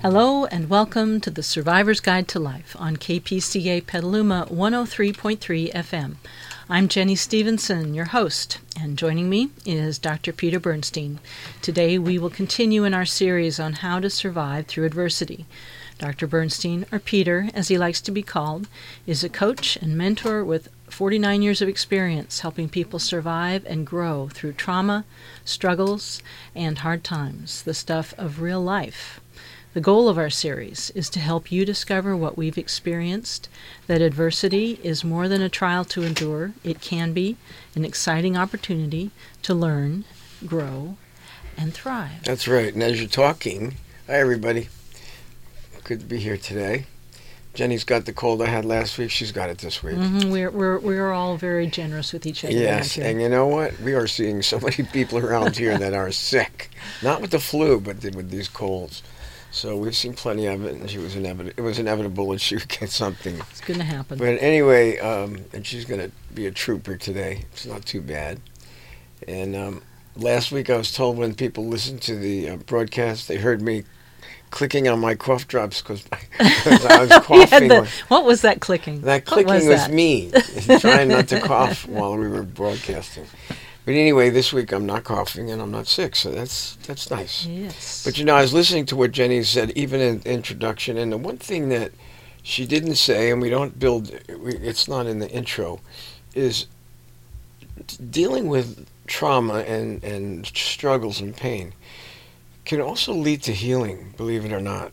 Hello and welcome to the Survivor's Guide to Life on KPCA Petaluma 103.3 FM. I'm Jenny Stevenson, your host, and joining me is Dr. Peter Bernstein. Today we will continue in our series on how to survive through adversity. Dr. Bernstein, or Peter as he likes to be called, is a coach and mentor with 49 years of experience helping people survive and grow through trauma, struggles, and hard times, the stuff of real life. The goal of our series is to help you discover what we've experienced, that adversity is more than a trial to endure. It can be an exciting opportunity to learn, grow, and thrive. That's right. And as you're talking, hi everybody. Good to be here today. Jenny's got the cold I had last week. She's got it this week. Mm-hmm. We're, we're, we're all very generous with each other. Yes, and you know what? We are seeing so many people around here that are sick. Not with the flu, but with these colds. So we've seen plenty of it, and she was inevitable. It was inevitable that she would get something. It's going to happen. But anyway, um, and she's going to be a trooper today. It's not too bad. And um, last week I was told when people listened to the uh, broadcast, they heard me clicking on my cough drops because I was coughing. the, what was that clicking? That clicking was, was that? me trying not to cough while we were broadcasting. But anyway, this week I'm not coughing and I'm not sick, so that's that's nice. Yes. But you know, I was listening to what Jenny said, even in the introduction, and the one thing that she didn't say, and we don't build, it's not in the intro, is dealing with trauma and, and struggles and pain can also lead to healing, believe it or not.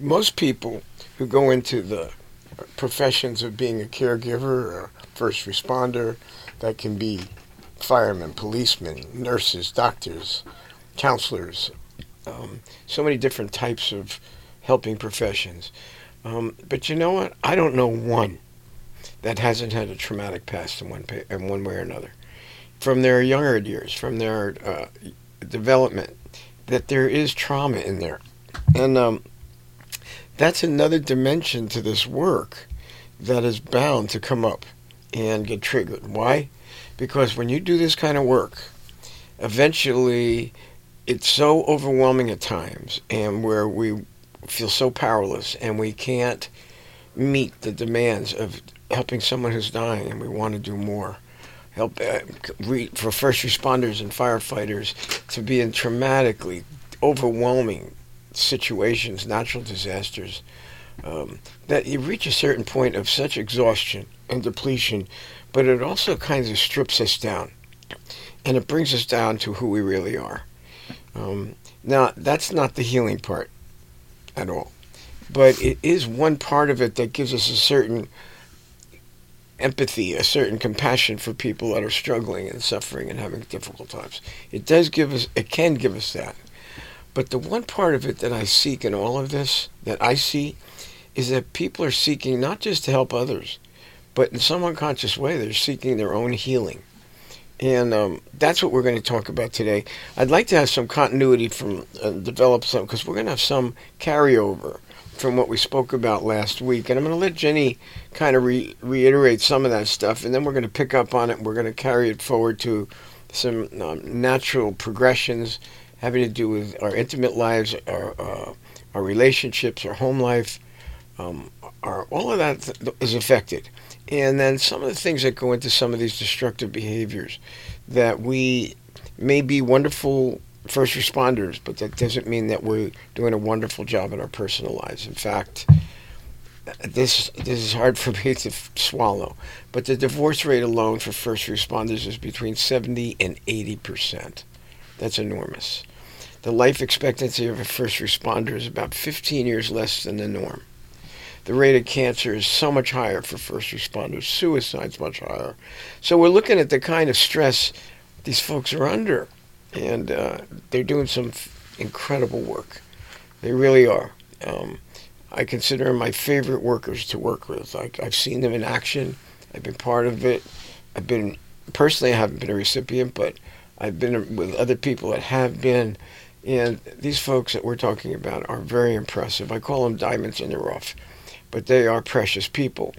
Most people who go into the professions of being a caregiver or first responder, that can be firemen, policemen, nurses, doctors, counselors, um, so many different types of helping professions. Um, but you know what? I don't know one that hasn't had a traumatic past in one, in one way or another. From their younger years, from their uh, development, that there is trauma in there. And um, that's another dimension to this work that is bound to come up and get triggered. Why? Because when you do this kind of work, eventually it's so overwhelming at times and where we feel so powerless and we can't meet the demands of helping someone who's dying and we want to do more help uh, re- for first responders and firefighters to be in traumatically overwhelming situations natural disasters um, that you reach a certain point of such exhaustion and depletion, but it also kind of strips us down, and it brings us down to who we really are. Um, now, that's not the healing part at all, but it is one part of it that gives us a certain empathy, a certain compassion for people that are struggling and suffering and having difficult times. It does give us, it can give us that. But the one part of it that I seek in all of this, that I see, is that people are seeking not just to help others, but in some unconscious way, they're seeking their own healing. And um, that's what we're going to talk about today. I'd like to have some continuity from uh, develop some because we're going to have some carryover from what we spoke about last week, and I'm going to let Jenny kind of re- reiterate some of that stuff, and then we're going to pick up on it. and We're going to carry it forward to some um, natural progressions having to do with our intimate lives, our uh, our relationships, our home life, um, our all of that is affected and then some of the things that go into some of these destructive behaviors that we may be wonderful first responders, but that doesn't mean that we're doing a wonderful job in our personal lives. In fact, this this is hard for me to swallow, but the divorce rate alone for first responders is between 70 and 80 percent. That's enormous. The life expectancy of a first responder is about 15 years less than the norm the rate of cancer is so much higher for first responders. Suicide's much higher. So we're looking at the kind of stress these folks are under, and uh, they're doing some f- incredible work. They really are. Um, I consider my favorite workers to work with. I, I've seen them in action. I've been part of it. I've been personally, I haven't been a recipient, but I've been with other people that have been. And these folks that we're talking about are very impressive. I call them diamonds in the rough but they are precious people.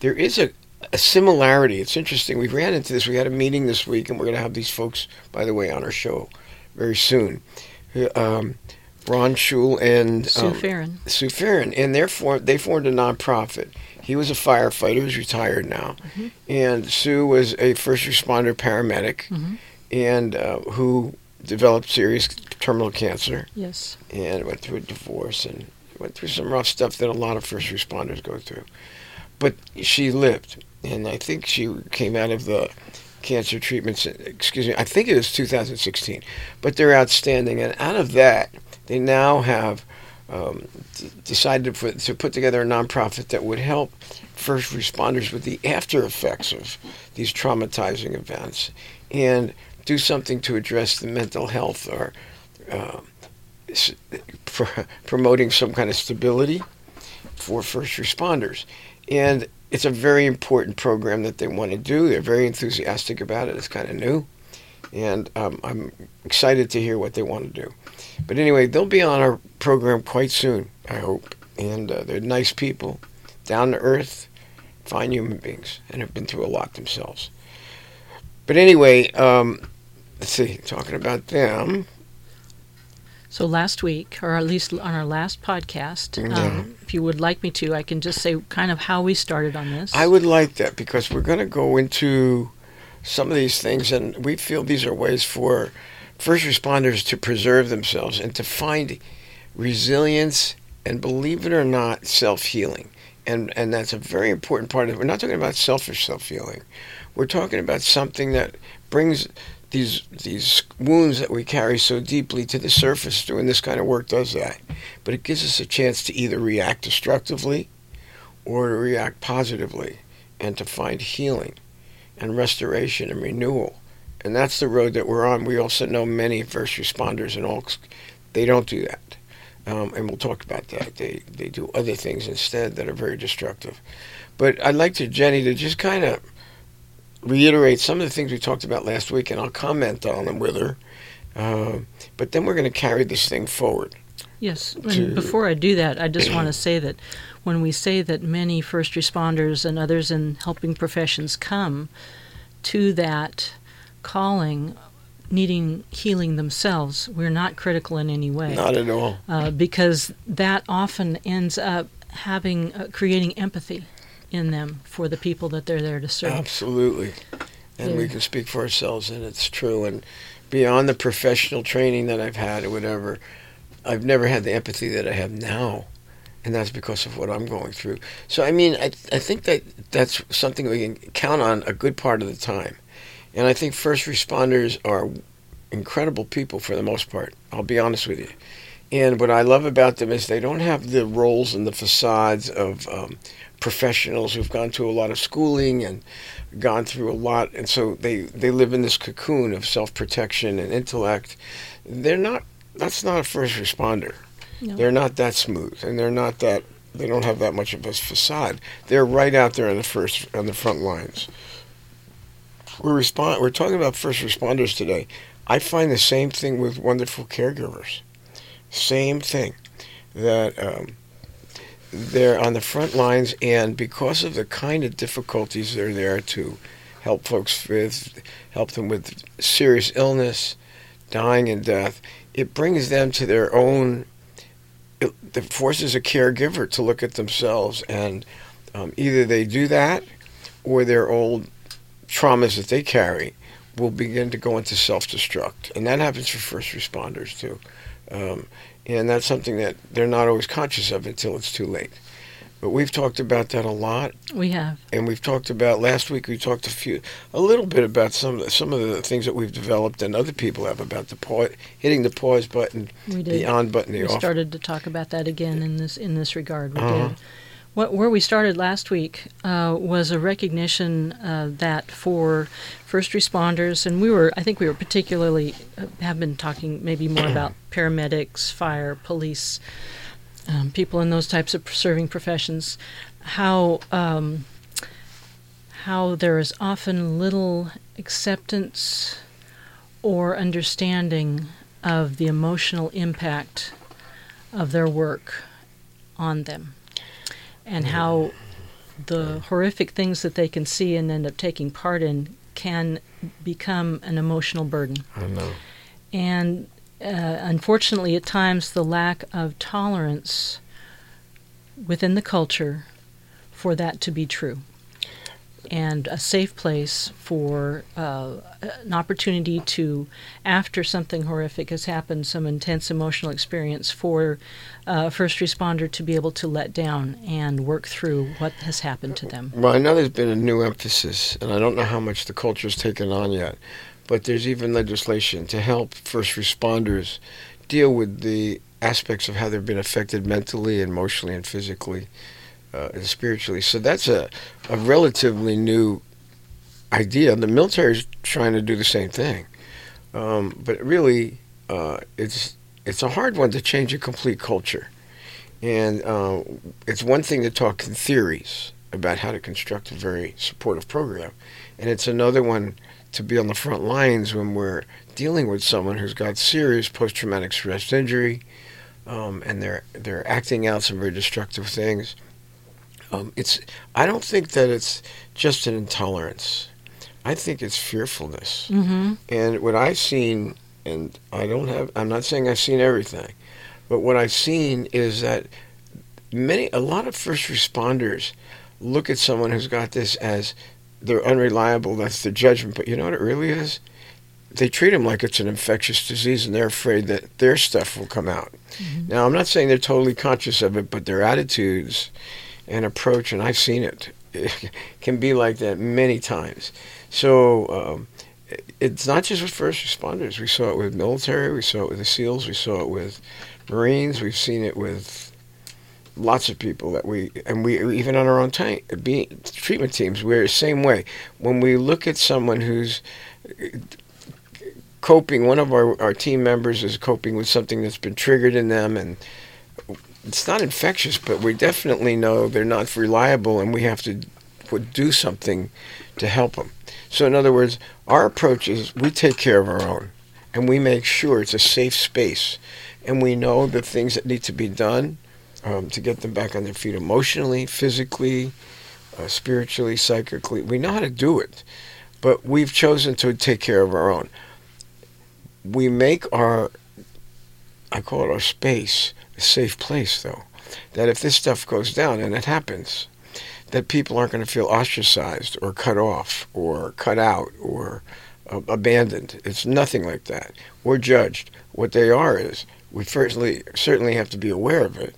There is a, a similarity. It's interesting. We ran into this. We had a meeting this week, and we're going to have these folks, by the way, on our show very soon. Um, Ron Schul and Sue um, Farron. Sue Farron, and therefore they formed a nonprofit. He was a firefighter who's retired now, Mhm. and Sue was a first responder paramedic, Mhm. and uh, who developed serious terminal cancer Yes. and went through a divorce and went through some rough stuff that a lot of first responders go through. But she lived, and I think she came out of the cancer treatments. Excuse me, I think it was 2016, but they're outstanding. And out of that, they now have um, d- decided to put to put together a nonprofit that would help first responders with the after effects of these traumatizing events and do something to address the mental health or pr- promoting some kind of stability for first responders. And it's a very important program that they want to do. They're very enthusiastic about it. It's kind of new. And um, I'm excited to hear what they want to do. But anyway, they'll be on our program quite soon, I hope. And uh, they're nice people, down to earth, fine human beings, and have been through a lot themselves. But anyway, um, let's see, talking about them. So last week, or at least on our last podcast, um, if you would like me to, I can just say kind of how we started on this. I would like that because we're going to go into some of these things, and we feel these are ways for first responders to preserve themselves and to find resilience and, believe it or not, self healing. And, and that's a very important part of it. We're not talking about selfish self healing. We're talking about something that brings these these wounds that we carry so deeply to the surface. Doing this kind of work does that, but it gives us a chance to either react destructively or to react positively and to find healing and restoration and renewal. And that's the road that we're on. We also know many first responders and all, they don't do that. Um, and we'll talk about that. They, they do other things instead that are very destructive. But I'd like to, Jenny, to just kind of reiterate some of the things we talked about last week, and I'll comment on them with her. Uh, but then we're going to carry this thing forward. Yes, and before I do that, I just want to say that when we say that many first responders and others in helping professions come to that calling, needing healing themselves, we're not critical in any way. Not at all. uh, because that often ends up having uh, creating empathy in them for the people that they're there to serve. Absolutely. And we can speak for ourselves, and it's true. And beyond the professional training that I've had or whatever, I've never had the empathy that I have now. And that's because of what I'm going through. So, I mean, I, I think that that's something we can count on a good part of the time. And I think first responders are incredible people for the most part. I'll be honest with you. And what I love about them is they don't have the roles and the facades of um, professionals who've gone through a lot of schooling and gone through a lot, and so they they live in this cocoon of self protection and intellect. They're not. That's not a first responder. No. They're not that smooth, and they're not that. They don't have that much of a facade. They're right out there on the first on the front lines. We're respond. We're talking about first responders today. I find the same thing with wonderful caregivers. Same thing, that um, they're on the front lines, and because of the kind of difficulties they're there to help folks with, help them with serious illness, dying, and death, it brings them to their own. It, it forces a caregiver to look at themselves, and um, either they do that, or their old traumas that they carry will begin to go into self-destruct, and that happens for first responders too. Um, and that's something that they're not always conscious of until it's too late. But we've talked about that a lot, We have. and we've talked about last week. We talked a few, a little bit about some of the, some of the things that we've developed, and other people have about the pause, hitting the pause button, We the on button, the We off. started to talk about that again in this in this regard. We Uh-huh. did. What, where we started last week uh, was a recognition uh, that for first responders, and we were, I think we were particularly uh, have been talking maybe more about paramedics, fire, police, um, people in those types of serving professions, how um, how there is often little acceptance or understanding of the emotional impact of their work on them and how the horrific things that they can see and end up taking part in can become an emotional burden. I know. And uh, unfortunately, at times, the lack of tolerance within the culture for that to be true and a safe place for uh, an opportunity to, after something horrific has happened, some intense emotional experience, for a first responder to be able to let down and work through what has happened to them. Well, I know there's been a new emphasis, and I don't know how much the culture's taken on yet, but there's even legislation to help first responders deal with the aspects of how they've been affected mentally, emotionally, and physically uh, and spiritually. So that's a, a relatively new idea. The military is trying to do the same thing, um, but really, uh, it's it's a hard one to change a complete culture. And uh, it's one thing to talk in theories about how to construct a very supportive program, and it's another one to be on the front lines when we're dealing with someone who's got serious post-traumatic stress injury, um, and they're they're acting out some very destructive things. Um, it's I don't think that it's just an intolerance. I think it's fearfulness. Mm-hmm. And what I've seen, and I don't have, I'm not saying I've seen everything, but what I've seen is that many, a lot of first responders look at someone who's got this as they're unreliable. That's the judgment. But you know what it really is? They treat them like it's an infectious disease, and they're afraid that their stuff will come out. Mm-hmm. Now, I'm not saying they're totally conscious of it, but their attitudes and approach, and I've seen it, it can be like that many times. So um, it's not just with first responders. We saw it with military, we saw it with the SEALs, we saw it with Marines, we've seen it with lots of people that we and we even on our own tank, be, treatment teams we're the same way when we look at someone who's coping one of our, our team members is coping with something that's been triggered in them and it's not infectious, but we definitely know they're not reliable, and we have to do something to help them. So, in other words, our approach is we take care of our own, and we make sure it's a safe space, and we know the things that need to be done um, to get them back on their feet emotionally, physically, uh, spiritually, psychically. We know how to do it, but we've chosen to take care of our own. We make our, I call it our space, a safe place, though. That if this stuff goes down, and it happens, that people aren't going to feel ostracized or cut off or cut out or uh, abandoned. It's nothing like that. We're judged. What they are is we firstly certainly have to be aware of it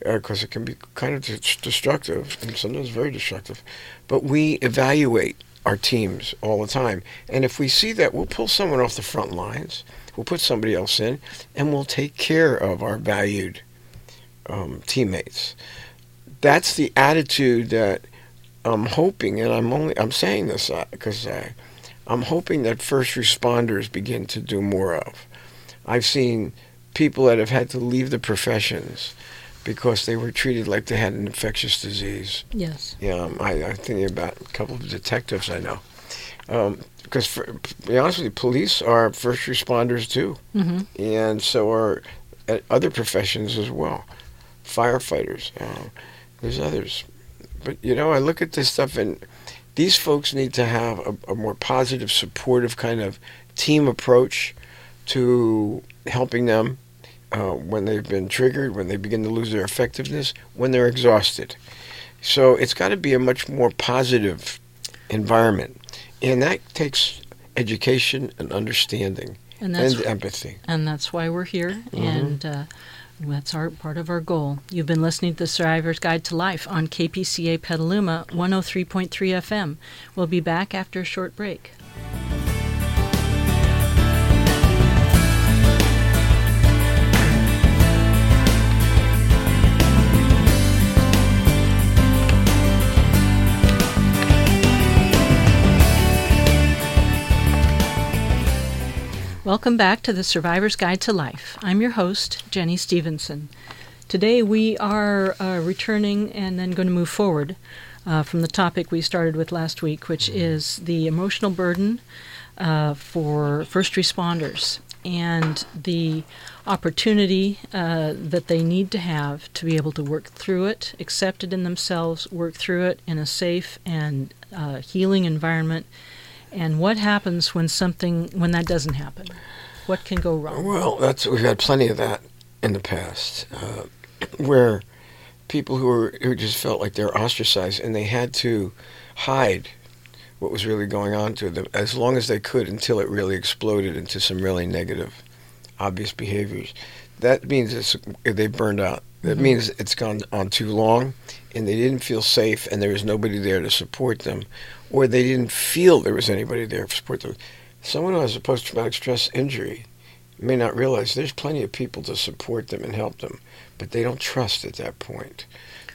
because uh, it can be kind of destructive and sometimes very destructive. But we evaluate our teams all the time, and if we see that, we'll pull someone off the front lines We'll put somebody else in, and we'll take care of our valued um, teammates. That's the attitude that I'm hoping, and I'm only I'm saying this because uh, I'm hoping that first responders begin to do more of. I've seen people that have had to leave the professions because they were treated like they had an infectious disease. Yes. Yeah, um, I, I'm thinking about a couple of detectives I know. Um, because for, to be honest with you, police are first responders too, mm-hmm. and so are other professions as well, firefighters. Uh, there's others, but you know, I look at this stuff, and these folks need to have a, a more positive, supportive kind of team approach to helping them uh, when they've been triggered, when they begin to lose their effectiveness, when they're exhausted. So it's got to be a much more positive environment and that takes education and understanding and, and empathy. And that's why we're here. Mm-hmm. And uh, that's our part of our goal. You've been listening to the Survivor's Guide to Life on KPCA Petaluma 103.3 FM. We'll be back after a short break. Welcome back to the Survivor's Guide to Life. I'm your host, Jenny Stevenson. Today we are uh, returning and then going to move forward uh, from the topic we started with last week, which is the emotional burden uh, for first responders and the opportunity uh, that they need to have to be able to work through it, accept it in themselves, work through it in a safe and uh, healing environment and what happens when something when that doesn't happen What can go wrong? Well, that's we've had plenty of that in the past, uh, where people who were who just felt like they're ostracized and they had to hide what was really going on to them as long as they could until it really exploded into some really negative, obvious behaviors. That means it's, they burned out. That Mm-hmm. means it's gone on too long, and they didn't feel safe, and there was nobody there to support them, or they didn't feel there was anybody there to support them. Someone who has a post-traumatic stress injury may not realize there's plenty of people to support them and help them, but they don't trust at that point.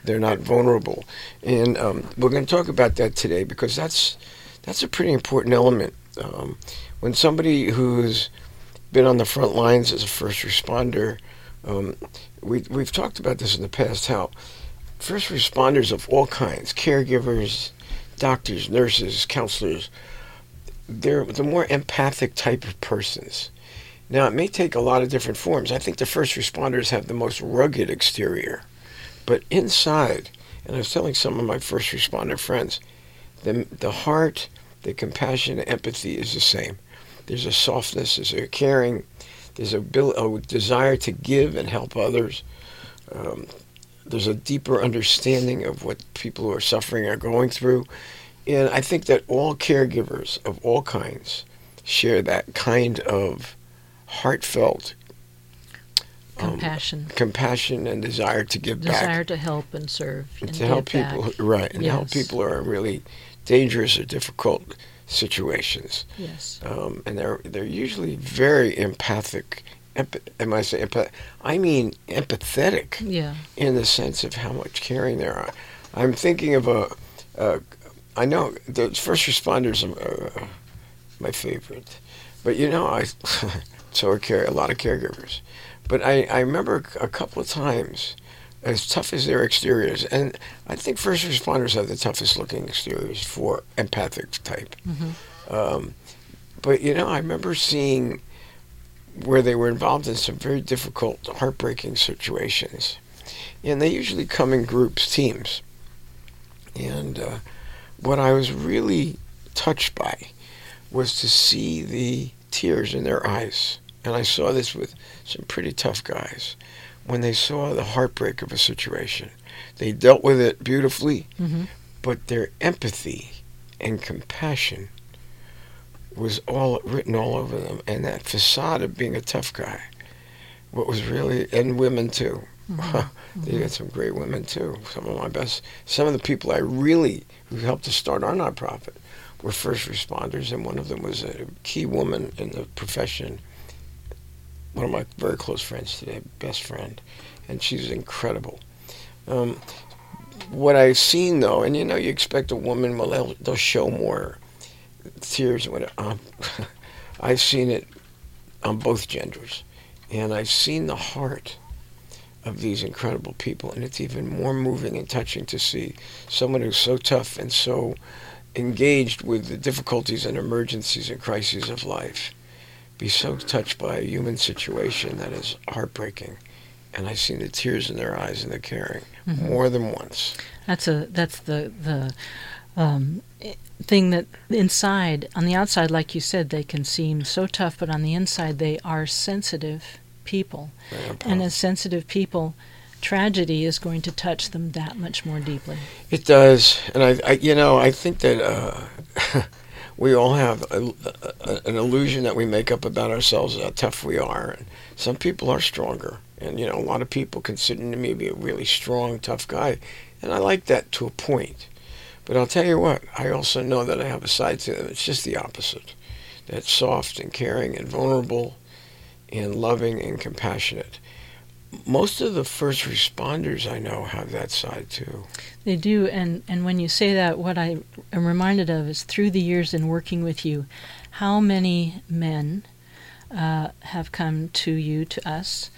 They're not vulnerable, and um, we're going to talk about that today because that's that's a pretty important element. Um, when somebody who's been on the front lines as a first responder, um, we we've talked about this in the past. How first responders of all kinds, caregivers, doctors, nurses, counselors, they're the more empathic type of persons. Now, it may take a lot of different forms. I think the first responders have the most rugged exterior. But inside, and I was telling some of my first responder friends, the, the heart, the compassion, the empathy is the same. There's a softness, there's a caring, there's a, a desire to give and help others. Um, there's a deeper understanding of what people who are suffering are going through. And I think that all caregivers of all kinds share that kind of heartfelt um, Compassion, compassion and desire to give desire back desire to help and serve, and and to help people back. right and help people who are in really dangerous or difficult situations Yes. um, and they're they're usually very empathic empath- am I saying empath- I mean empathetic Yeah. in the sense of how much caring there are I'm thinking of a, a I know the first responders are uh, my favorite but you know I so are care a lot of caregivers but I, I remember a couple of times as tough as their exteriors, and I think first responders have the toughest looking exteriors for empathic type. Mhm. Um, but you know, I remember seeing where they were involved in some very difficult, heartbreaking situations, and they usually come in groups, teams. And uh, what I was really touched by was to see the tears in their eyes, and I saw this with some pretty tough guys when they saw the heartbreak of a situation. They dealt with it beautifully, Mhm. but their empathy and compassion was all written all over them, and that facade of being a tough guy. What was really, and women too. Mhm. they had some great women too. Some of my best, some of the people I really who helped to start our nonprofit were first responders, and one of them was a key woman in the profession. One of my very close friends today, best friend, and she's incredible. Um, what I've seen though, and you know, you expect a woman, well, they'll, they'll show more tears when um, I've seen it on both genders, and I've seen the heart of these incredible people, and it's even more moving and touching to see someone who's so tough and so engaged with the difficulties and emergencies and crises of life be so touched by a human situation that is heartbreaking. And I've seen the tears in their eyes and the caring Mhm. more than once. That's a that's the the um, thing that inside on the outside, like you said, they can seem so tough, but on the inside they are sensitive people, and as sensitive people, tragedy is going to touch them that much more deeply. It does, and I, I you know, I think that uh, we all have a, a, an illusion that we make up about ourselves how tough we are. And some people are stronger, and you know, a lot of people consider me to be a really strong, tough guy, and I like that to a point. But I'll tell you what, I also know that I have a side to them. It's just the opposite. That's soft and caring and vulnerable, and loving and compassionate. Most of the first responders I know have that side too. They do, and, and when you say that, what I am reminded of is through the years in working with you, how many men uh, have come to you, to us,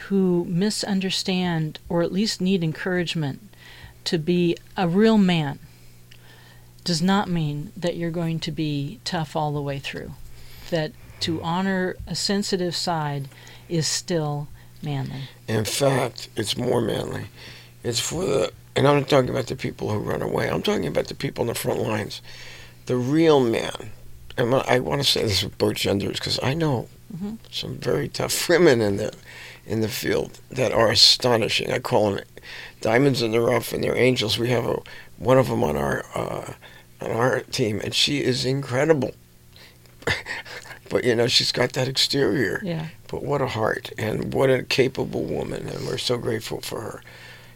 who misunderstand or at least need encouragement to be a real man does not mean that you're going to be tough all the way through. That to honor a sensitive side is still manly. In fact, it's more manly. It's for the, and I'm not talking about the people who run away. I'm talking about the people on the front lines. The real man, and I want to say this with both genders because I know Mhm. Some very tough women in the in the field that are astonishing. I call them diamonds in the rough, and they're angels. We have a one of them on our uh, on our team, and she is incredible. but you know, she's got that exterior. Yeah. But what a heart, and what a capable woman, and we're so grateful for her.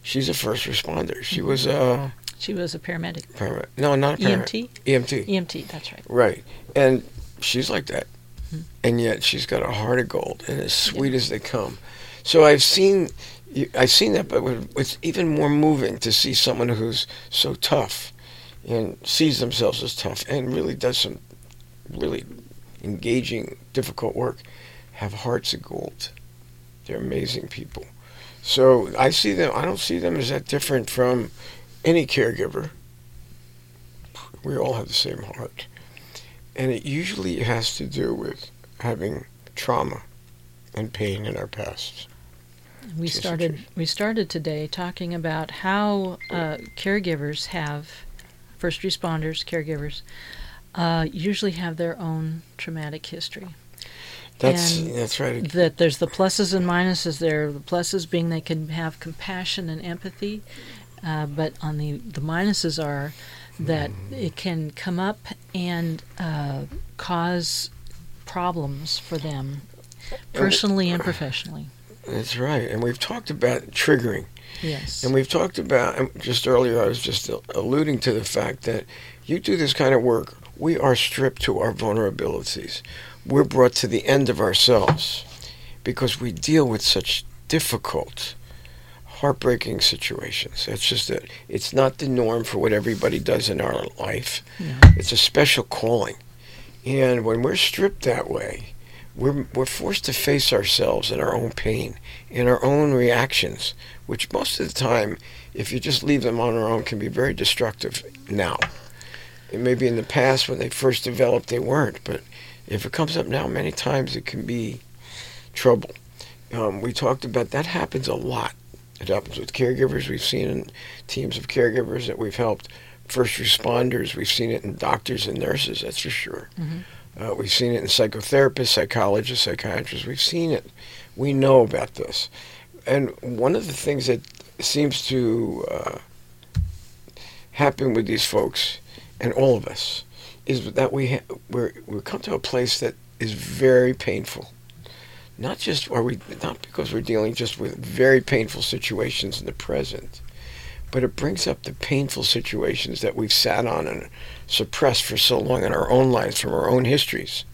She's a first responder. She was a She was a paramedic. paramedic. No, not a paramedic. EMT? EMT. EMT, that's right. Right. And she's like that. Mhm. And yet she's got a heart of gold and as sweet as they come. So I've seen you- I've seen that, but it's even more moving to see someone who's so tough and sees themselves as tough and really does some really engaging, difficult work have hearts of gold. They're amazing people. So I see them, I don't see them as that different from any caregiver. We all have the same heart. And it usually has to do with having trauma and pain in our past. We started we started today talking about how uh, caregivers have first responders, caregivers, uh, usually have their own traumatic history. That's And that's right. That there's the pluses and minuses there. The pluses being they can have compassion and empathy, uh, but on the the minuses are that it can come up and uh, cause problems for them, personally and professionally. That's right. And we've talked about triggering. Yes. And we've talked about just earlier. I was just alluding to the fact that you do this kind of work. We are stripped to our vulnerabilities. We're brought to the end of ourselves because we deal with such difficult, heartbreaking situations. It's just that it's not the norm for what everybody does in our life. It's a special calling, and when we're stripped that way, we're we're forced to face ourselves in our own pain in our own reactions, which most of the time, if you just leave them on our own, can be very destructive. Now, it may be in the past when they first developed, they weren't, but if it comes up now, many times it can be trouble. Um, we talked about that happens a lot. It happens with caregivers. We've seen in teams of caregivers that we've helped. First responders, we've seen it in doctors and nurses, that's for sure. Mhm. Uh, we've seen it in psychotherapists, psychologists, psychiatrists. We've seen it. We know about this. And one of the things that seems to uh, happen with these folks and all of us is that we ha- we're, we come to a place that is very painful. Not just are we not because we're dealing just with very painful situations in the present, but it brings up the painful situations that we've sat on and suppressed for so long in our own lives from our own histories.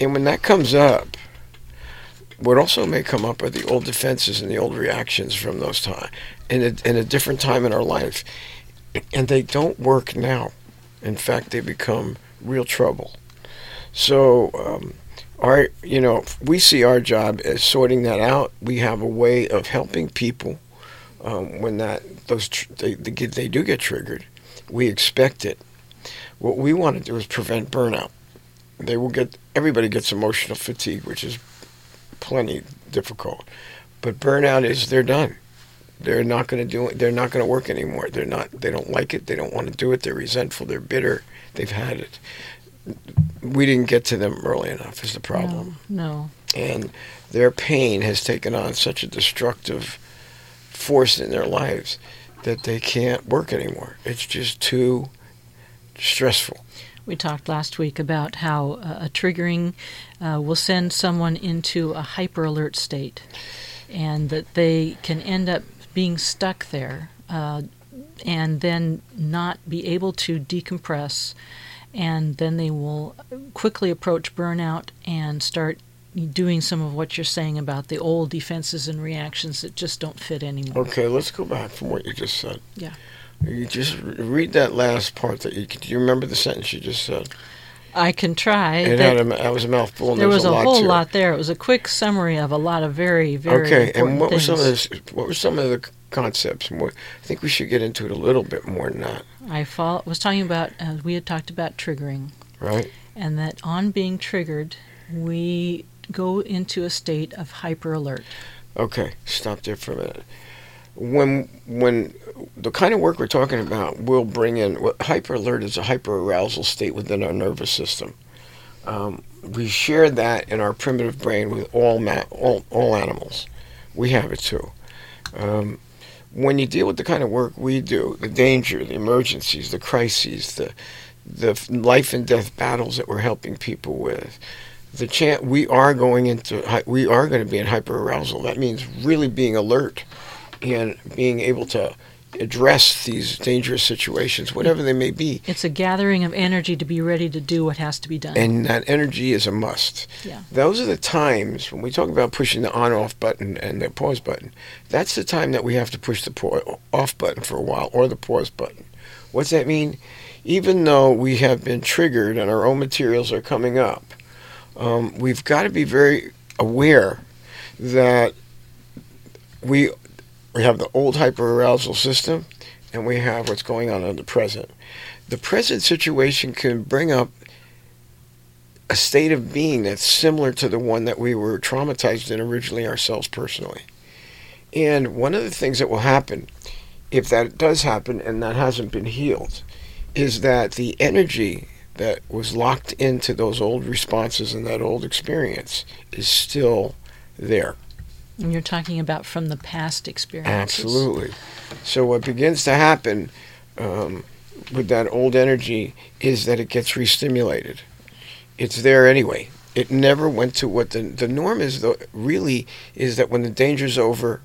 And when that comes up, what also may come up are the old defenses and the old reactions from those times in a, in a different time in our life. And they don't work now. In fact, they become real trouble. So, um, our, you know, we see our job as sorting that out. We have a way of helping people um, when that those tr- they, they get they do get triggered. We expect it. What we want to do is prevent burnout. They will get everybody gets emotional fatigue, which is plenty difficult. But burnout is they're done. They're not going to do it. They're not going to work anymore. They're not. They don't like it. They don't want to do it. They're resentful. They're bitter. They've had it. We didn't get to them early enough. Is the problem No, and their pain has taken on such a destructive force in their lives that they can't work anymore. It's just too stressful. We talked last week about how uh, a triggering uh, will send someone into a hyper alert state and that they can end up being stuck there uh, and then not be able to decompress. And then they will quickly approach burnout and start doing some of what you're saying about the old defenses and reactions that just don't fit anymore. Okay, let's go back from what you just said. Yeah. You just read that last part that you. Do you remember the sentence you just said? I can try. It had a, that was a mouthful. And there there's was a, lot whole it. lot there. It was a quick summary of a lot of very, very Okay, and what were some of this, what were some of the concepts? What, I think we should get into it a little bit more than that, I fol- was talking about, uh, we had talked about triggering, right? and that on being triggered, we go into a state of hyper alert. Okay, stop there for a minute. When when the kind of work we're talking about will bring in hyper alert is a hyper arousal state within our nervous system. Um, we share that in our primitive brain with all, ma- all, all animals. We have it too. Um, when you deal with the kind of work we do, the danger, the emergencies, the crises, the the life and death battles that we're helping people with, the chance we are going into we are going to be in hyperarousal. That means really being alert and being able to address these dangerous situations, whatever they may be. It's a gathering of energy to be ready to do what has to be done. And that energy is a must. Yeah. Those are the times when we talk about pushing the on off button and the pause button. That's the time that we have to push the pause, off button for a while or the pause button. What's that mean? Even though we have been triggered and our own materials are coming up, um, we've got to be very aware that we we have the old hyperarousal system and we have what's going on in the present. The present situation can bring up a state of being that's similar to the one that we were traumatized in originally ourselves personally. And one of the things that will happen, if that does happen and that hasn't been healed, is that the energy that was locked into those old responses and that old experience is still there. And you're talking about from the past experience. Absolutely. So what begins to happen um, with that old energy is that it gets re-stimulated. It's there anyway. It never went to what the the norm is. Though really is that when the danger's over,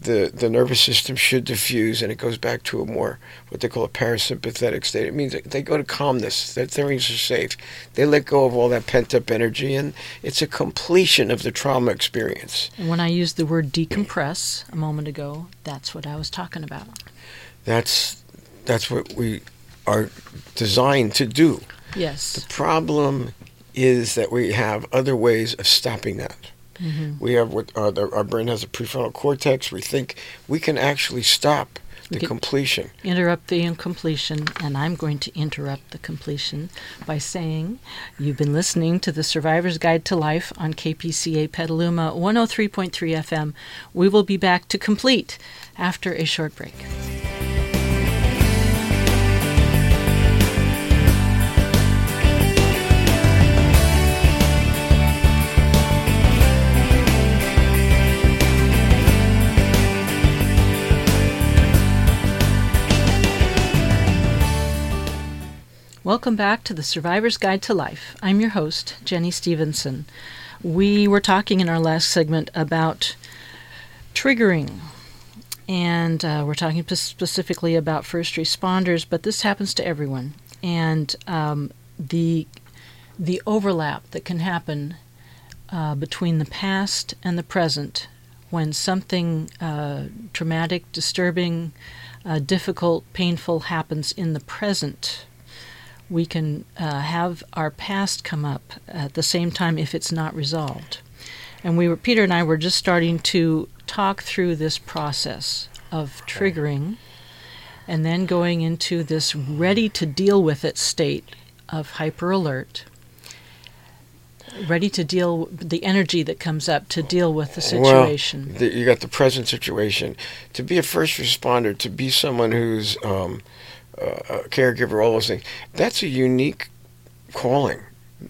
the, the nervous system should diffuse and it goes back to a more what they call a parasympathetic state. It means they go to calmness, that things are safe. They let go of all that pent up energy and it's a completion of the trauma experience. And when I used the word decompress a moment ago, that's what I was talking about. That's that's what we are designed to do. Yes. The problem is that we have other ways of stopping that. Mm-hmm. We have what uh, the, our brain has a prefrontal cortex. We think we can actually stop the completion. Interrupt the incompletion, and I'm going to interrupt the completion by saying you've been listening to the Survivor's Guide to Life on KPCA Petaluma 103.3 FM. We will be back to complete after a short break. Welcome back to the Survivor's Guide to Life. I'm your host, Jenny Stevenson. We were talking in our last segment about triggering, and uh, we're talking specifically about first responders, but this happens to everyone. And um, the the overlap that can happen uh, between the past and the present when something uh, traumatic, disturbing, uh, difficult, painful happens in the present we can uh, have our past come up at the same time if it's not resolved. And we were Peter and I were just starting to talk through this process of triggering and then going into this ready to deal with it state of hyper alert ready to deal the energy that comes up to deal with the situation well, the, you got the present situation. To be a first responder to be someone who's um, uh, a caregiver, all those things. That's a unique calling.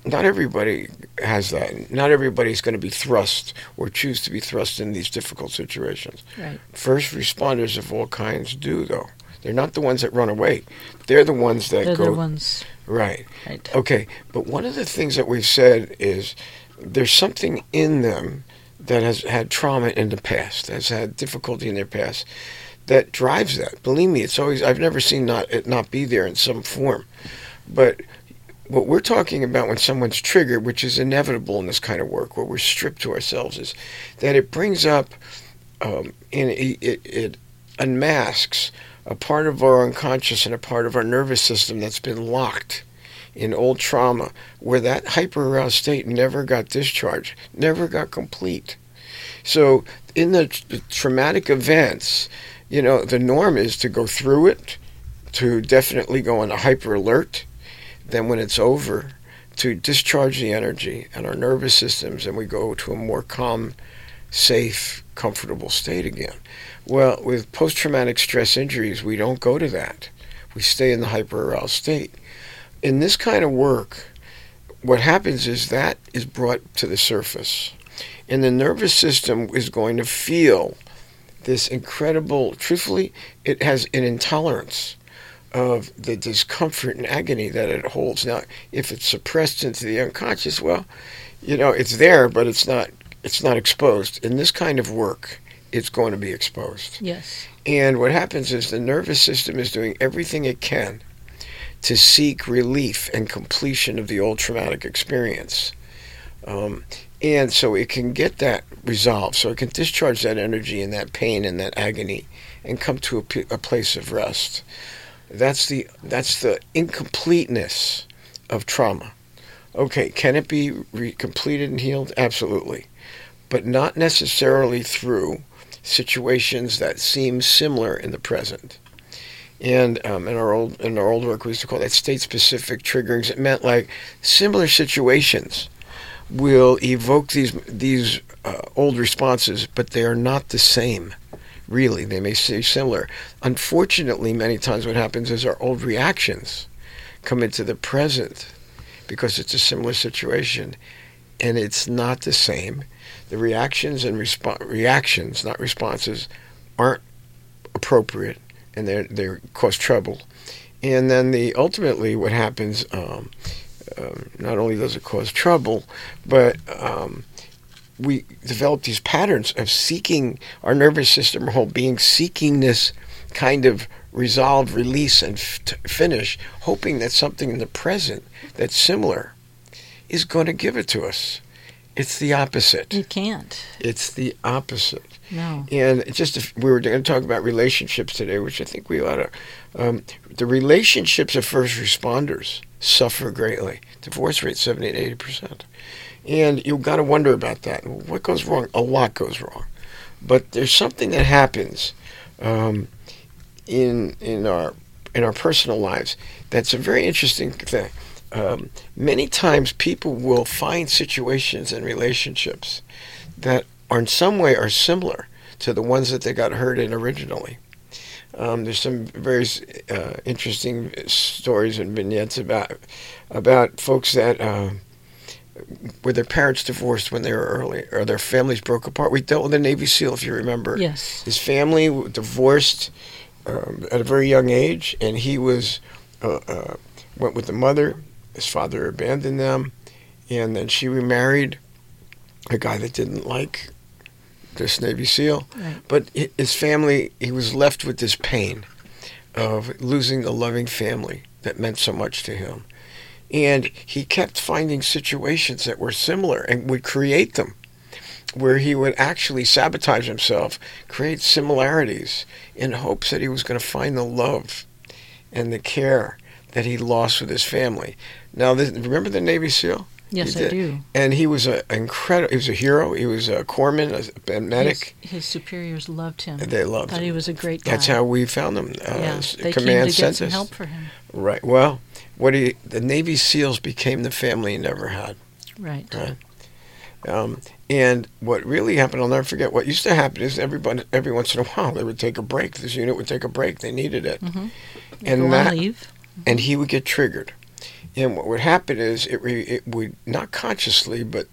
Not everybody has that. Not everybody's going to be thrust or choose to be thrust in these difficult situations. Right. First responders of all kinds do, though. They're not the ones that run away. They're the ones that They're go. the ones. Right. Right. Okay. But one of the things that we've said is there's something in them that has had trauma in the past, has had difficulty in their past, that drives that. Believe me, it's always I've never seen not it not be there in some form. But what we're talking about when someone's triggered, which is inevitable in this kind of work, where we're stripped to ourselves, is that it brings up um, and it, it, it unmasks a part of our unconscious and a part of our nervous system that's been locked in old trauma, where that hyper aroused state never got discharged, never got complete. So in the, the traumatic events, you know, the norm is to go through it, to definitely go on a hyper alert. Then, when it's over, to discharge the energy and our nervous systems, and we go to a more calm, safe, comfortable state again. Well, with post traumatic stress injuries, we don't go to that. We stay in the hyper aroused state. In this kind of work, what happens is that is brought to the surface, and the nervous system is going to feel this incredible. Truthfully, it has an intolerance of the discomfort and agony that it holds. Now, if it's suppressed into the unconscious, well, you know, it's there, but it's not it's not exposed. In this kind of work, it's going to be exposed. Yes. And what happens is the nervous system is doing everything it can to seek relief and completion of the old traumatic experience. Um, and so it can get that resolved, so it can discharge that energy and that pain and that agony and come to a, p- a place of rest. That's the that's the incompleteness of trauma. Okay, can it be re- completed and healed? Absolutely, but not necessarily through situations that seem similar in the present. And um, in our old in our old work, we used to call that state-specific triggerings. It meant like similar situations will evoke these these uh, old responses, but they are not the same. Really, they may seem similar. Unfortunately, many times what happens is our old reactions come into the present because it's a similar situation, and it's not the same. The reactions and reactions, not responses, aren't appropriate, and they they cause trouble. And then the ultimately what happens. Um, um, not only does it cause trouble, but um, we develop these patterns of seeking our nervous system, our whole being seeking this kind of resolve, release, and f- finish, hoping that something in the present that's similar is going to give it to us. It's the opposite. You can't. It's the opposite. And just if we were going to talk about relationships today, which I think we ought to. Um, the relationships of first responders suffer greatly. Divorce rate 70 to 80 percent. And you've got to wonder about that. What goes wrong? A lot goes wrong. But there's something that happens um, in in our in our personal lives that's a very interesting thing. Um, many times people will find situations and relationships that are in some way are similar to the ones that they got hurt in originally. Um, there's some very uh, interesting stories and vignettes about about folks that uh, where their parents divorced when they were early, or their families broke apart. We dealt with a Navy SEAL, if you remember. Yes. His family divorced um, at a very young age, and he was uh, uh, went with the mother. His father abandoned them, and then she remarried a guy that didn't like this Navy SEAL. Right. But his family, he was left with this pain of losing a loving family that meant so much to him. And he kept finding situations that were similar and would create them where he would actually sabotage himself, create similarities in hopes that he was going to find the love and the care that he lost with his family. Now, this, remember the Navy SEAL? Yes, I do. And he was an incredible. He was a hero. He was a corpsman, a, medic. His, his superiors loved him. They loved Thought him. he was a great guy. That's how we found him. Uh, yeah, they command came to get some help for him. Right. Well, what he the Navy SEALs became the family he never had. Right. Right. Um, and what really happened, I'll never forget. What used to happen is everybody, every once in a while, they would take a break. This unit would take a break. They needed it, Mm-hmm. And that- leave. and he would get triggered. And what would happen is it re, it would not consciously, but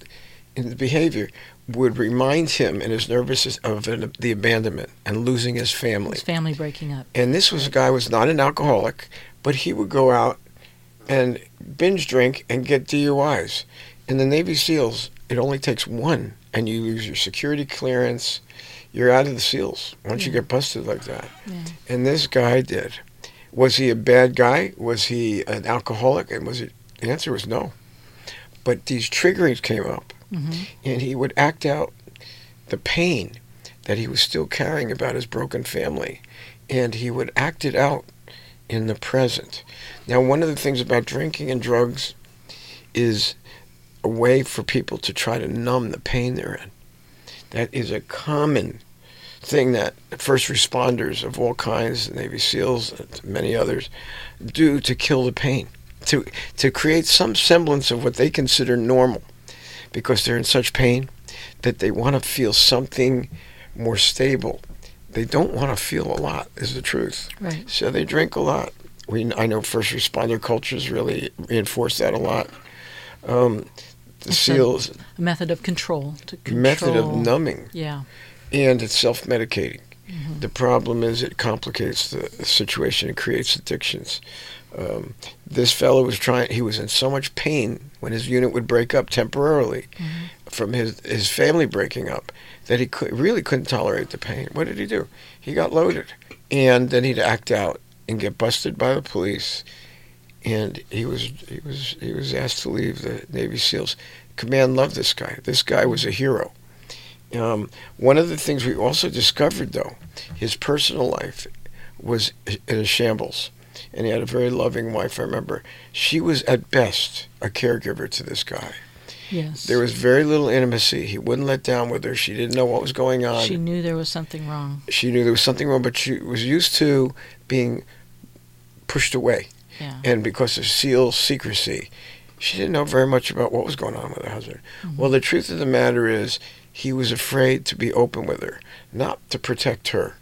in the behavior would remind him and his nervousness of an, the abandonment and losing his family. His family breaking up. And this was a guy who was not an alcoholic, but he would go out and binge drink and get DUIs. In the Navy SEALs, it only takes one, and you lose your security clearance. You're out of the SEALs once you get busted like that. Yeah. And this guy did. Was he a bad guy? Was he an alcoholic? And was it? The answer was no. But these triggerings came up, hmm and he would act out the pain that he was still carrying about his broken family, and he would act it out in the present. Now, one of the things about drinking and drugs is a way for people to try to numb the pain they're in. That is a common thing that first responders of all kinds, Navy SEALs, and many others, do to kill the pain, to to create some semblance of what they consider normal, because they're in such pain that they want to feel something more stable. They don't want to feel a lot, is the truth. Right. So they drink a lot. We, I know first responder cultures really reinforce that a lot. Um, the seals A method of control to control. method of numbing, Yeah. And it's self-medicating. Mm-hmm. The problem is it complicates the situation and creates addictions. Um, this fellow was trying. He was in so much pain when his unit would break up temporarily Mm-hmm. from his his family breaking up that he could, really couldn't tolerate the pain. What did he do? He got loaded, and then he'd act out and get busted by the police. And he was he was he was asked to leave the Navy SEALs. Command loved this guy. This guy was a hero. Um, one of the things we also discovered, though, his personal life was in a shambles. And he had a very loving wife, I remember. She was, at best, a caregiver to this guy. Yes. There was very little intimacy. He wouldn't let down with her. She didn't know what was going on. she knew there was something wrong. she knew there was something wrong, but she was used to being pushed away. Yeah. And because of SEAL secrecy, she didn't know very much about what was going on with her husband. Mm-hmm. Well, the truth of the matter is, he was afraid to be open with her, not to protect her,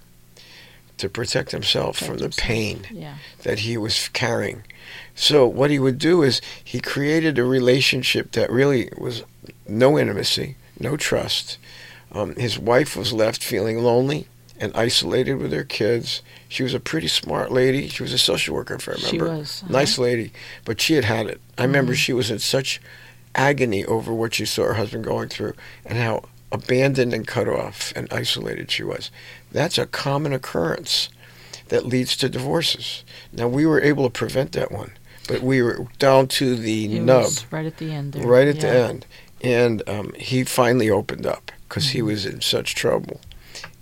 to protect himself from the himself. pain Yeah. that he was carrying. So what he would do is he created a relationship that really was no intimacy, no trust. Um, his wife was left feeling lonely and isolated with her kids. She was a pretty smart lady. She was a social worker, if I remember. She remember. was, uh-huh. Nice lady, but she had had it. I remember Mhm. she was in such agony over what she saw her husband going through and how abandoned and cut off and isolated she was. That's a common occurrence that leads to divorces. Now we were able to prevent that one, but we were down to the It nub, right at the end there. right at the end, and um, he finally opened up because he Mhm. was in such trouble,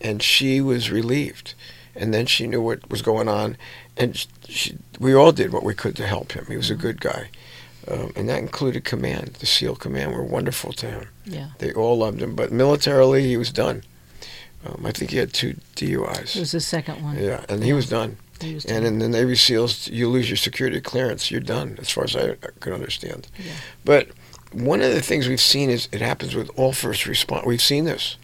and she was relieved, and then she knew what was going on, and she, we all did what we could to help him. He was a Mm-hmm. good guy, um, and that included command. The SEAL command were wonderful to him. Yeah. They all loved him, but militarily he was done. Um, I think he had two DUIs. It was the second one. Yeah, and he was done. He was And in the Navy SEALs, you lose your security clearance, you're done, as far as I can understand. Yeah. But one of the things we've seen is it happens with all first responders. We've seen this.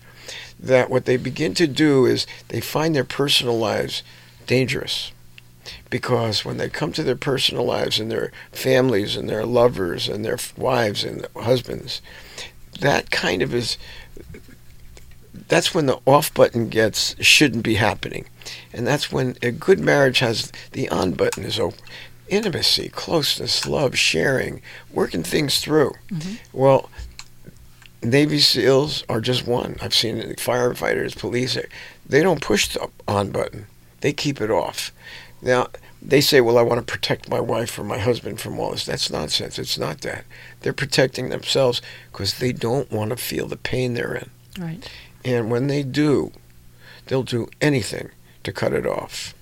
That what they begin to do is they find their personal lives dangerous. Because when they come to their personal lives and their families and their lovers and their wives and husbands, that kind of is that's when the off button gets shouldn't be happening. And that's when a good marriage has the on button is open. Intimacy, closeness, love, sharing, working things through. Mhm. Well, Navy SEALs are just one. I've seen it, firefighters, police. They don't push the on button. They keep it off. Now, they say, well, I want to protect my wife or my husband from all this. That's nonsense. It's not that. They're protecting themselves because they don't want to feel the pain they're in. Right. And when they do, they'll do anything to cut it off.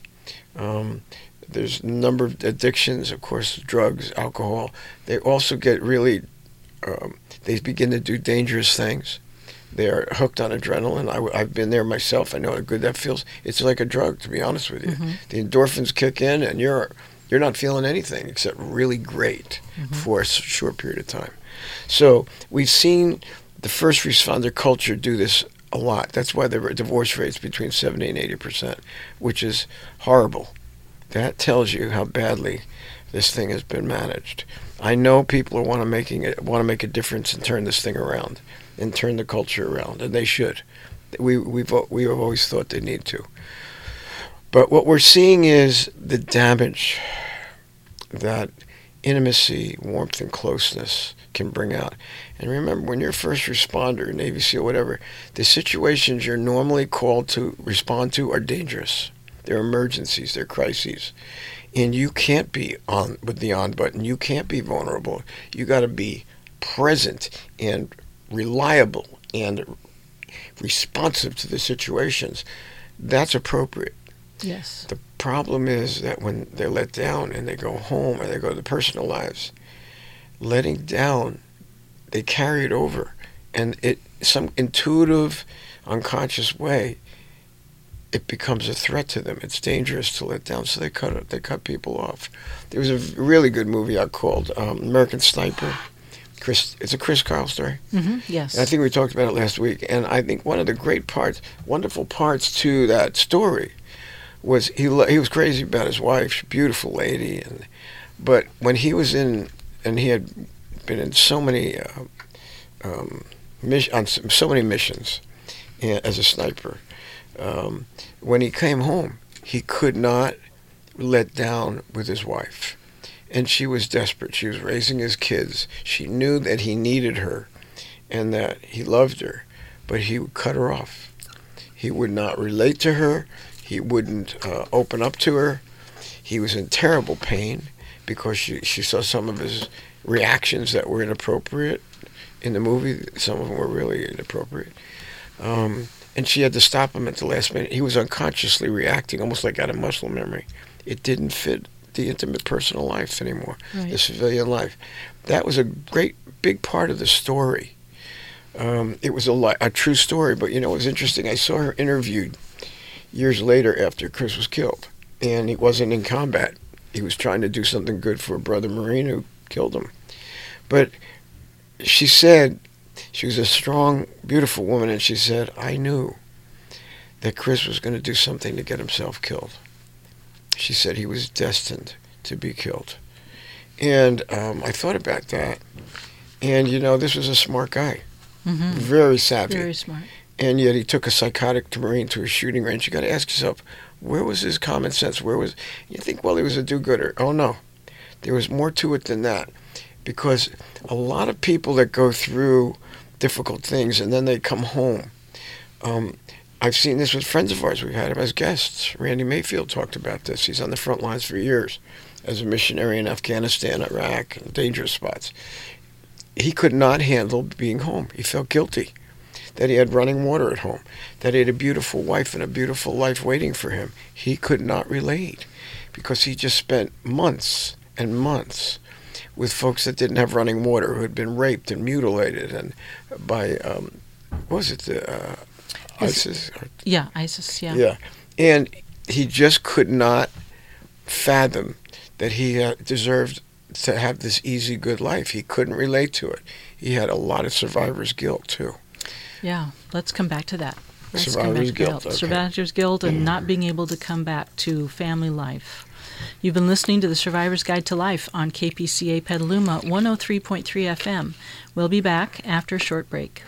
Um, there's a number of addictions, of course, drugs, alcohol. They also get really, um, they begin to do dangerous things. They are hooked on adrenaline. I, have been there myself. I know how good that feels. It's like a drug, to be honest with you. Mhm. The endorphins kick in, and you're you're not feeling anything except really great for a short period of time. So we've seen the first responder culture do this a lot. That's why the divorce rate's between 70 and 80 percent, which is horrible. That tells you how badly this thing has been managed. I know people want to making it want to make a difference and turn this thing around and turn the culture around, and they should. We we've we have always thought they need to. But what we're seeing is the damage that intimacy, warmth, and closeness can bring out. And remember, when you're a first responder, Navy SEAL, whatever, the situations you're normally called to respond to are dangerous. They're emergencies, they're crises. And you can't be on with the on button. You can't be vulnerable. You got to be present and reliable and responsive to the situations. That's appropriate. Yes. The problem is that when they're let down and they go home and they go to their personal lives, letting down, they carry it over, and it some intuitive, unconscious way. It becomes a threat to them. It's dangerous to let down, so they cut. They cut people off. There was a really good movie I called um, American Sniper. Chris, it's a Chris Kyle story. hmm Yes. And I think we talked about it last week. And I think one of the great parts, wonderful parts to that story, was he, he was crazy about his wife, beautiful lady, and but when he was in and he had been in so many uh, um, mission, on so many missions as a sniper. Um, when he came home, he could not let down with his wife. And she was desperate. She was raising his kids. She knew that he needed her and that he loved her, but he would cut her off. He would not relate to her. He wouldn't uh, open up to her. He was in terrible pain because she, she saw some of his reactions that were inappropriate in the movie. Some of them were really inappropriate. Um, and she had to stop him at the last minute. He was unconsciously reacting, almost like out of muscle memory. It didn't fit the intimate personal life anymore, right. the civilian life. That was a great, big part of the story. Um, it was a, li- a true story, but you know, it was interesting. I saw her interviewed years later after Chris was killed, and he wasn't in combat. He was trying to do something good for a brother Marine who killed him. But she said she was a strong, beautiful woman, and she said, I knew that Chris was going to do something to get himself killed. She said he was destined to be killed. And um, I thought about that. And, you know, this was a smart guy, mm-hmm. very savvy. Very smart. And yet he took a psychotic Marine to a shooting range. You got to ask yourself, where was his common sense? Where was. You think, well, he was a do gooder. Oh, no. There was more to it than that. Because a lot of people that go through difficult things, and then they come home. Um, I've seen this with friends of ours. We've had him as guests. Randy Mayfield talked about this. He's on the front lines for years as a missionary in Afghanistan, Iraq, dangerous spots. He could not handle being home. He felt guilty that he had running water at home, that he had a beautiful wife and a beautiful life waiting for him. He could not relate because he just spent months and months with folks that didn't have running water, who had been raped and mutilated, and by um, what was it the uh, ISIS? Yeah, ISIS. Yeah. Yeah, and he just could not fathom that he uh, deserved to have this easy, good life. He couldn't relate to it. He had a lot of survivor's guilt too. Yeah, let's come back to that. Let's survivor's guilt. guilt. Okay. Survivor's guilt and not being able to come back to family life. You've been listening to the Survivor's Guide to Life on KPCA Petaluma 103.3 FM. We'll be back after a short break.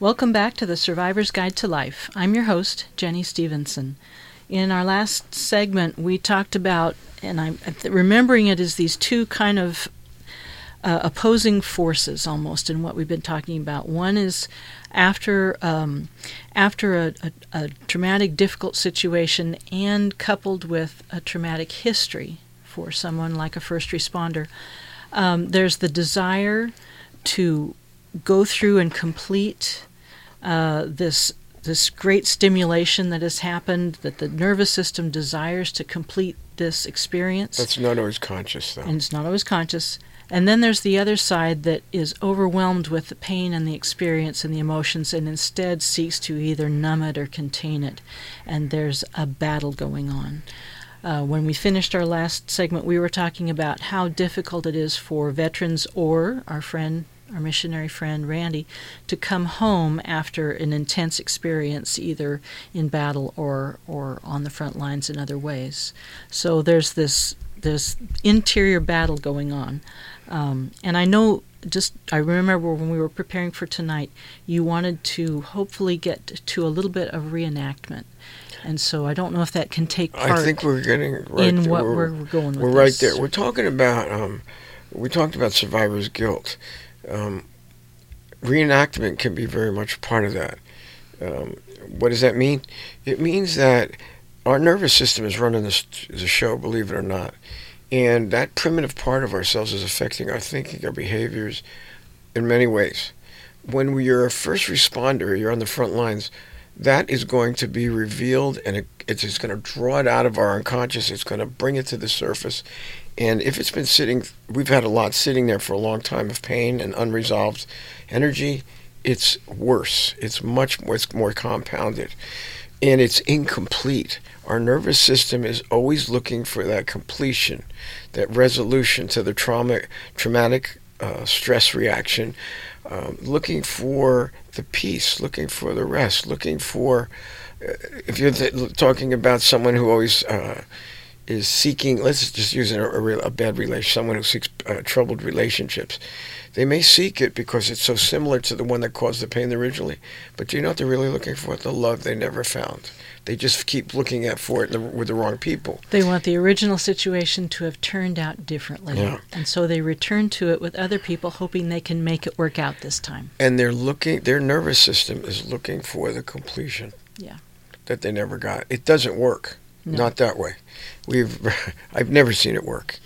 Welcome back to the Survivor's Guide to Life. I'm your host, Jenny Stevenson. In our last segment, we talked about, and I'm remembering it as these two kind of uh, opposing forces almost in what we've been talking about. One is after um, after a, a, a, traumatic, difficult situation, and coupled with a traumatic history for someone like a first responder, um, there's the desire to go through and complete uh, this this great stimulation that has happened that the nervous system desires to complete this experience. That's not always conscious, though. And it's not always conscious. And then there's the other side that is overwhelmed with the pain and the experience and the emotions and instead seeks to either numb it or contain it. And there's a battle going on. Uh, when we finished our last segment, we were talking about how difficult it is for veterans or our friend our missionary friend Randy, to come home after an intense experience, either in battle or or on the front lines in other ways. So there's this this interior battle going on, um, and I know. Just I remember when we were preparing for tonight, you wanted to hopefully get to a little bit of reenactment, and so I don't know if that can take part. I think we're getting right in there. what we're, we're going with. We're right there. We're talking about um, we talked about survivor's guilt, um, reenactment can be very much part of that. Um, what does that mean? It means that our nervous system is running this, the show, believe it or not. And that primitive part of ourselves is affecting our thinking, our behaviors in many ways. When you're a first responder, you're on the front lines, that is going to be revealed and it, it's just going to draw it out of our unconscious. It's going to bring it to the surface. And if it's been sitting, we've had a lot sitting there for a long time of pain and unresolved energy, it's worse. It's much more, it's more compounded. and it's incomplete. Our nervous system is always looking for that completion, that resolution to the trauma, traumatic uh, stress reaction, um, looking for the peace, looking for the rest, looking for. Uh, if you're th- talking about someone who always uh, is seeking, let's just use a, a, a bad relation, someone who seeks uh, troubled relationships. They may seek it because it's so similar to the one that caused the pain originally, but do you know what they're really looking for? The love they never found. They just keep looking at for it with the wrong people. They want the original situation to have turned out differently. Yeah. And so they return to it with other people, hoping they can make it work out this time. And they're looking, their nervous system is looking for the completion. Yeah. That they never got. It doesn't work. No. Not that way. We've, I've never seen it work.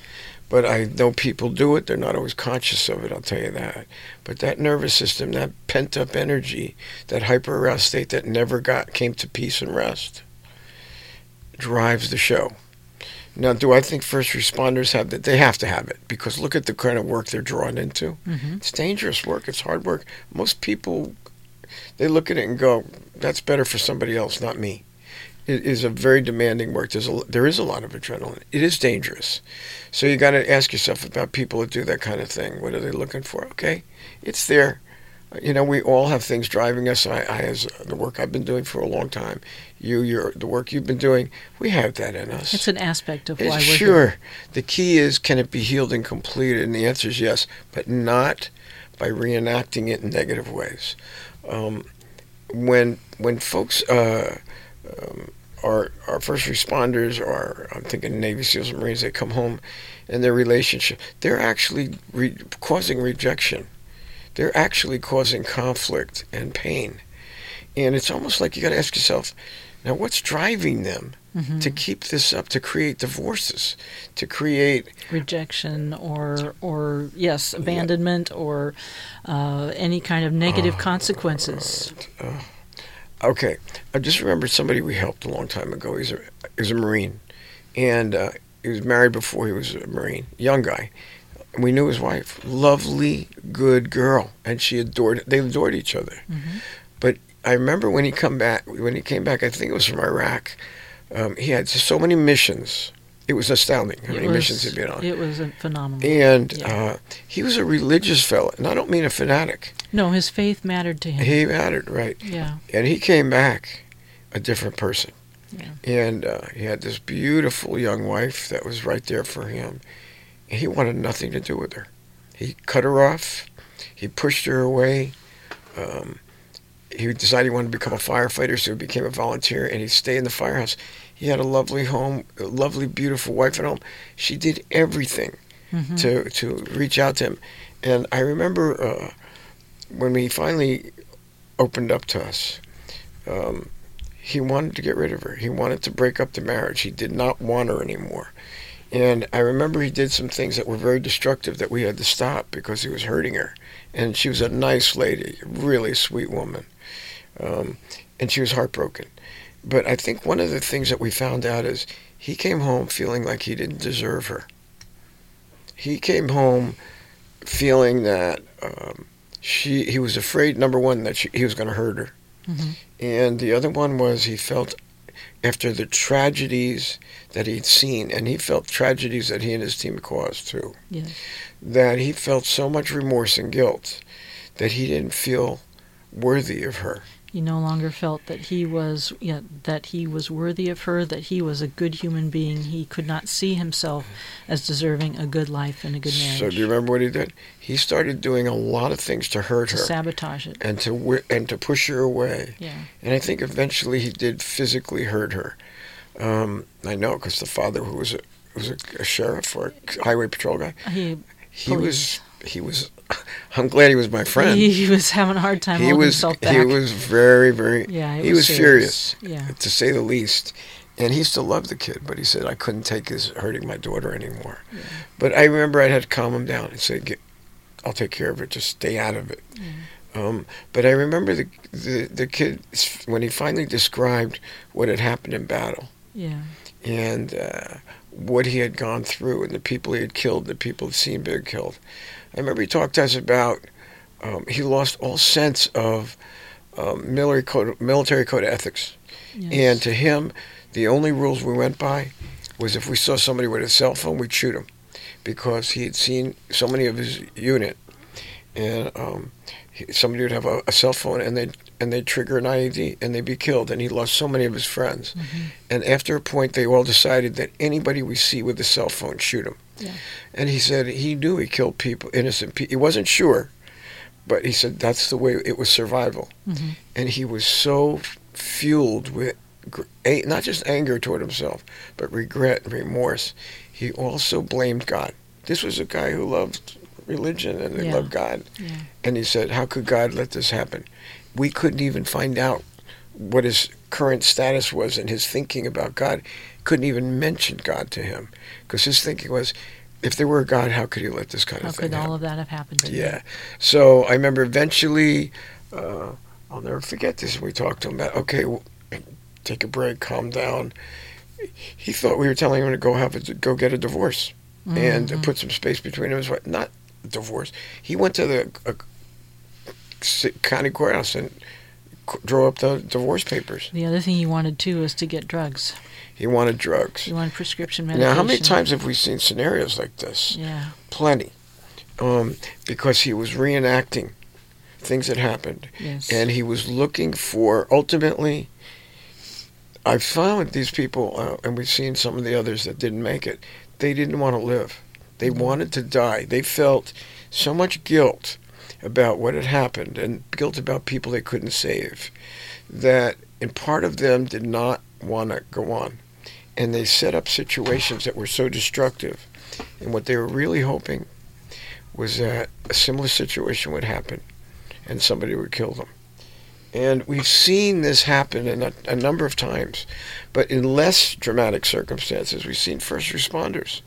But I know people do it. They're not always conscious of it, I'll tell you that. But that nervous system, that pent up energy, that hyper aroused state that never got came to peace and rest, drives the show. Now, do I think first responders have that? They have to have it because look at the kind of work they're drawn into. Mm-hmm. It's dangerous work. It's hard work. Most people, they look at it and go, "That's better for somebody else, not me." It is a very demanding work. There's a, there is a lot of adrenaline. It is dangerous. So you got to ask yourself about people that do that kind of thing. What are they looking for? Okay, it's there. You know, we all have things driving us. I, I as the work I've been doing for a long time, you, your, the work you've been doing, we have that in us. It's an aspect of It's- why we're sure. here. The key is, can it be healed and completed? And the answer is yes, but not by reenacting it in negative ways. Um, when when folks uh, um, are are first responders, or I'm thinking Navy SEALs and Marines, they come home, and their relationship, they're actually re- causing rejection. They're actually causing conflict and pain, and it's almost like you got to ask yourself, now what's driving them? Mhm. to keep this up, to create divorces, to create rejection or or yes abandonment or uh, any kind of negative consequences Uh, okay, I just remembered somebody we helped a long time ago. He's a he's a Marine, and uh, he was married before he was a Marine, young guy. And we knew his wife, lovely, good girl, and she adored. They adored each other. Mhm. But I remember when he come back. When he came back, I think it was from Iraq. Um, he had so many missions. It was astounding how It many was- missions he'd been on. it was a phenomenal and Yeah. uh, he was a religious fellow, and I don't mean a fanatic. no his faith mattered to him He mattered, right? yeah And he came back a different person. Yeah. And uh, he had this beautiful young wife that was right there for him. He wanted nothing to do with her. He cut her off. He pushed her away. Um, he decided he wanted to become a firefighter, so he became a volunteer, and he'd stay in the firehouse. He had a lovely home, a lovely, beautiful wife at home. She did everything Mhm. to to reach out to him. And I remember uh, when we finally opened up to us, um, he wanted to get rid of her. He wanted to break up the marriage. He did not want her anymore. And I remember he did some things that were very destructive that we had to stop because he was hurting her. And she was a nice lady, really sweet woman. Um, and she was heartbroken. But I think one of the things that we found out is he came home feeling like he didn't deserve her. He came home feeling that um, she he was afraid number one that she, he was going to hurt her, Mhm. and the other one was he felt after the tragedies that he'd seen, and he felt tragedies that he and his team caused too, Yes. that he felt so much remorse and guilt that he didn't feel worthy of her. He no longer felt that he was yeah, that he was worthy of her, that he was a good human being. He could not see himself as deserving a good life and a good marriage. So do you remember what he did? He started doing a lot of things to hurt to her sabotage it. and to and to push her away. Yeah. And I think eventually he did physically hurt her. Um, I know because the father, who was a was a, a sheriff or a highway patrol guy, He he Police. was he was. I'm glad he was my friend. he, he was having a hard time He was himself back. he was very very yeah, he was, was furious. Yeah. to say the least. And he still loved the kid, but he said I couldn't take his hurting my daughter anymore. Yeah. But I remember I had to calm him down and say, Get, "I'll take care of it. Just stay out of it." Um, but I remember the, the the kid when he finally described what had happened in battle Yeah. and uh, what he had gone through and the people he had killed, the people he'd seen being killed. I remember he talked to us about um, he lost all sense of um, military code military code ethics. Yes. And to him, the only rules we went by was if we saw somebody with a cell phone, we'd shoot him because he had seen so many of his unit, and um, he, somebody would have a, a cell phone and they'd and they'd trigger an IED and they'd be killed. And he lost so many of his friends. Mhm. And after a point, they all decided that anybody we see with a cell phone, shoot him. Yeah. And he said he knew he killed people, innocent people. He wasn't sure, but he said that's the way it was survival. Mhm. And he was so fueled with not just anger toward himself, but regret and remorse. He also blamed God. This was a guy who loved religion and he Yeah. loved God. Yeah. And he said, How could God let this happen? We couldn't even find out what his current status was and his thinking about God. Couldn't even mention God to him because his thinking was, if there were a God, how could he let this kind How of thing how could happen? all of that have happened? Yeah. So I remember eventually, uh, I'll never forget this. We talked to him about, okay, well, take a break, calm down. He thought we were telling him to go have a, go get a divorce and Mhm. put some space between him and his wife. Not divorce. He went to the uh, ci- county courthouse and drew up the divorce papers. The other thing he wanted too was to get drugs. He wanted drugs. He wanted prescription medication. Now, how many times have we seen scenarios like this? Yeah. Plenty. Um, because he was reenacting things that happened. Yes. and he was looking for ultimately i found these people uh, and we've seen some of the others that didn't make it they didn't want to live they wanted to die they felt so much guilt about what had happened and guilt about people they couldn't save that and part of them did not want to go on and they set up situations that were so destructive and what they were really hoping was that a similar situation would happen and somebody would kill them and we've seen this happen a, a number of times, but in less dramatic circumstances. We've seen first responders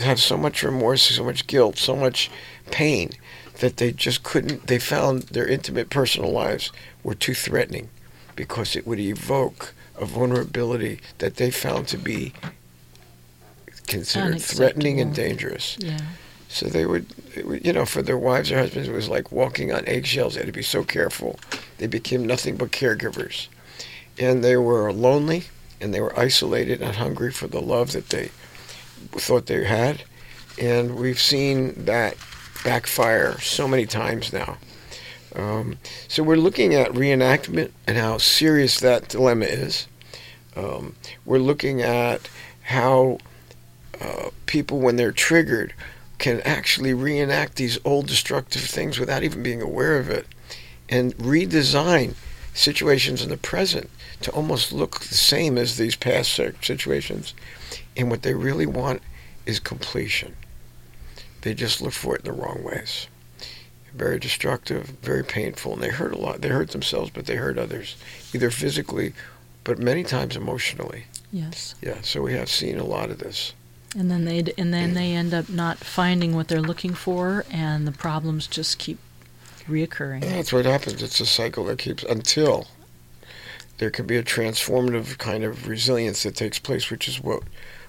have so much remorse, so much guilt, so much pain that they just couldn't, they found their intimate personal lives were too threatening because it would evoke a vulnerability that they found to be considered threatening and dangerous. Yeah. So they would, it would, you know, for their wives or husbands, it was like walking on eggshells. They had to be so careful. They became nothing but caregivers. And they were lonely and they were isolated and hungry for the love that they thought they had. And we've seen that backfire so many times now. Um, so we're looking at reenactment and how serious that dilemma is. Um, we're looking at how uh, people, when they're triggered, can actually reenact these old destructive things without even being aware of it and redesign situations in the present to almost look the same as these past situations. And what they really want is completion. They just look for it in the wrong ways. Very destructive, very painful, and they hurt a lot. They hurt themselves, but they hurt others, either physically, but many times emotionally. Yes. Yeah, so we have seen a lot of this. And then they and then they end up not finding what they're looking for, and the problems just keep reoccurring. That's what happens. It's a cycle that keeps until there can be a transformative kind of resilience that takes place, which is what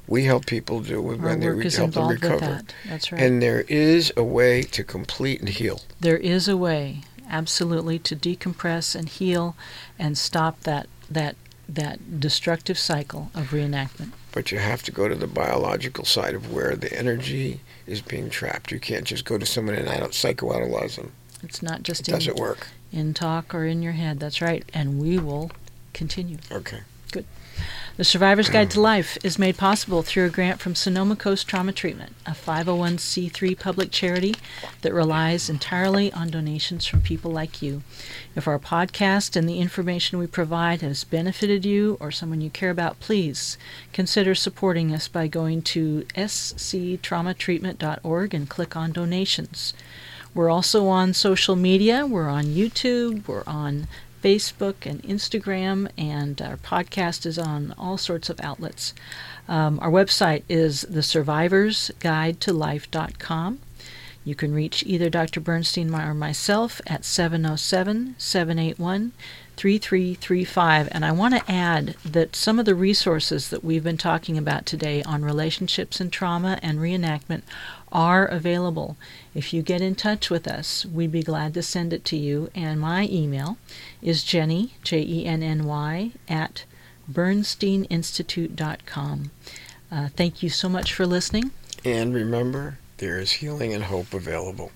we help people do with Our when they is help them recover. that. That's right. And there is a way to complete and heal. there is a way, absolutely, to decompress and heal, and stop that that that destructive cycle of reenactment. But you have to go to the biological side of where the energy is being trapped. You can't just go to someone and out- psychoanalyze them. It's not It just in, doesn't work. in talk or in your head. That's right. And we will continue. Okay. The Survivor's Guide to Life is made possible through a grant from Sonoma Coast Trauma Treatment, a 501c3 public charity that relies entirely on donations from people like you. If our podcast and the information we provide has benefited you or someone you care about, please consider supporting us by going to sctraumatreatment.org and click on donations. We're also on social media. We're on YouTube. We're on Facebook and Instagram, and our podcast is on all sorts of outlets. Um, our website is thesurvivorsguidetolife.com. You can reach either Dr. Bernstein or myself at 707 781 3335. And I want to add that some of the resources that we've been talking about today on relationships and trauma and reenactment are available. If you get in touch with us, we'd be glad to send it to you. And my email is Jenny, J E N N Y, at bernsteininstitute.com. Uh, thank you so much for listening. And remember, there is healing and hope available.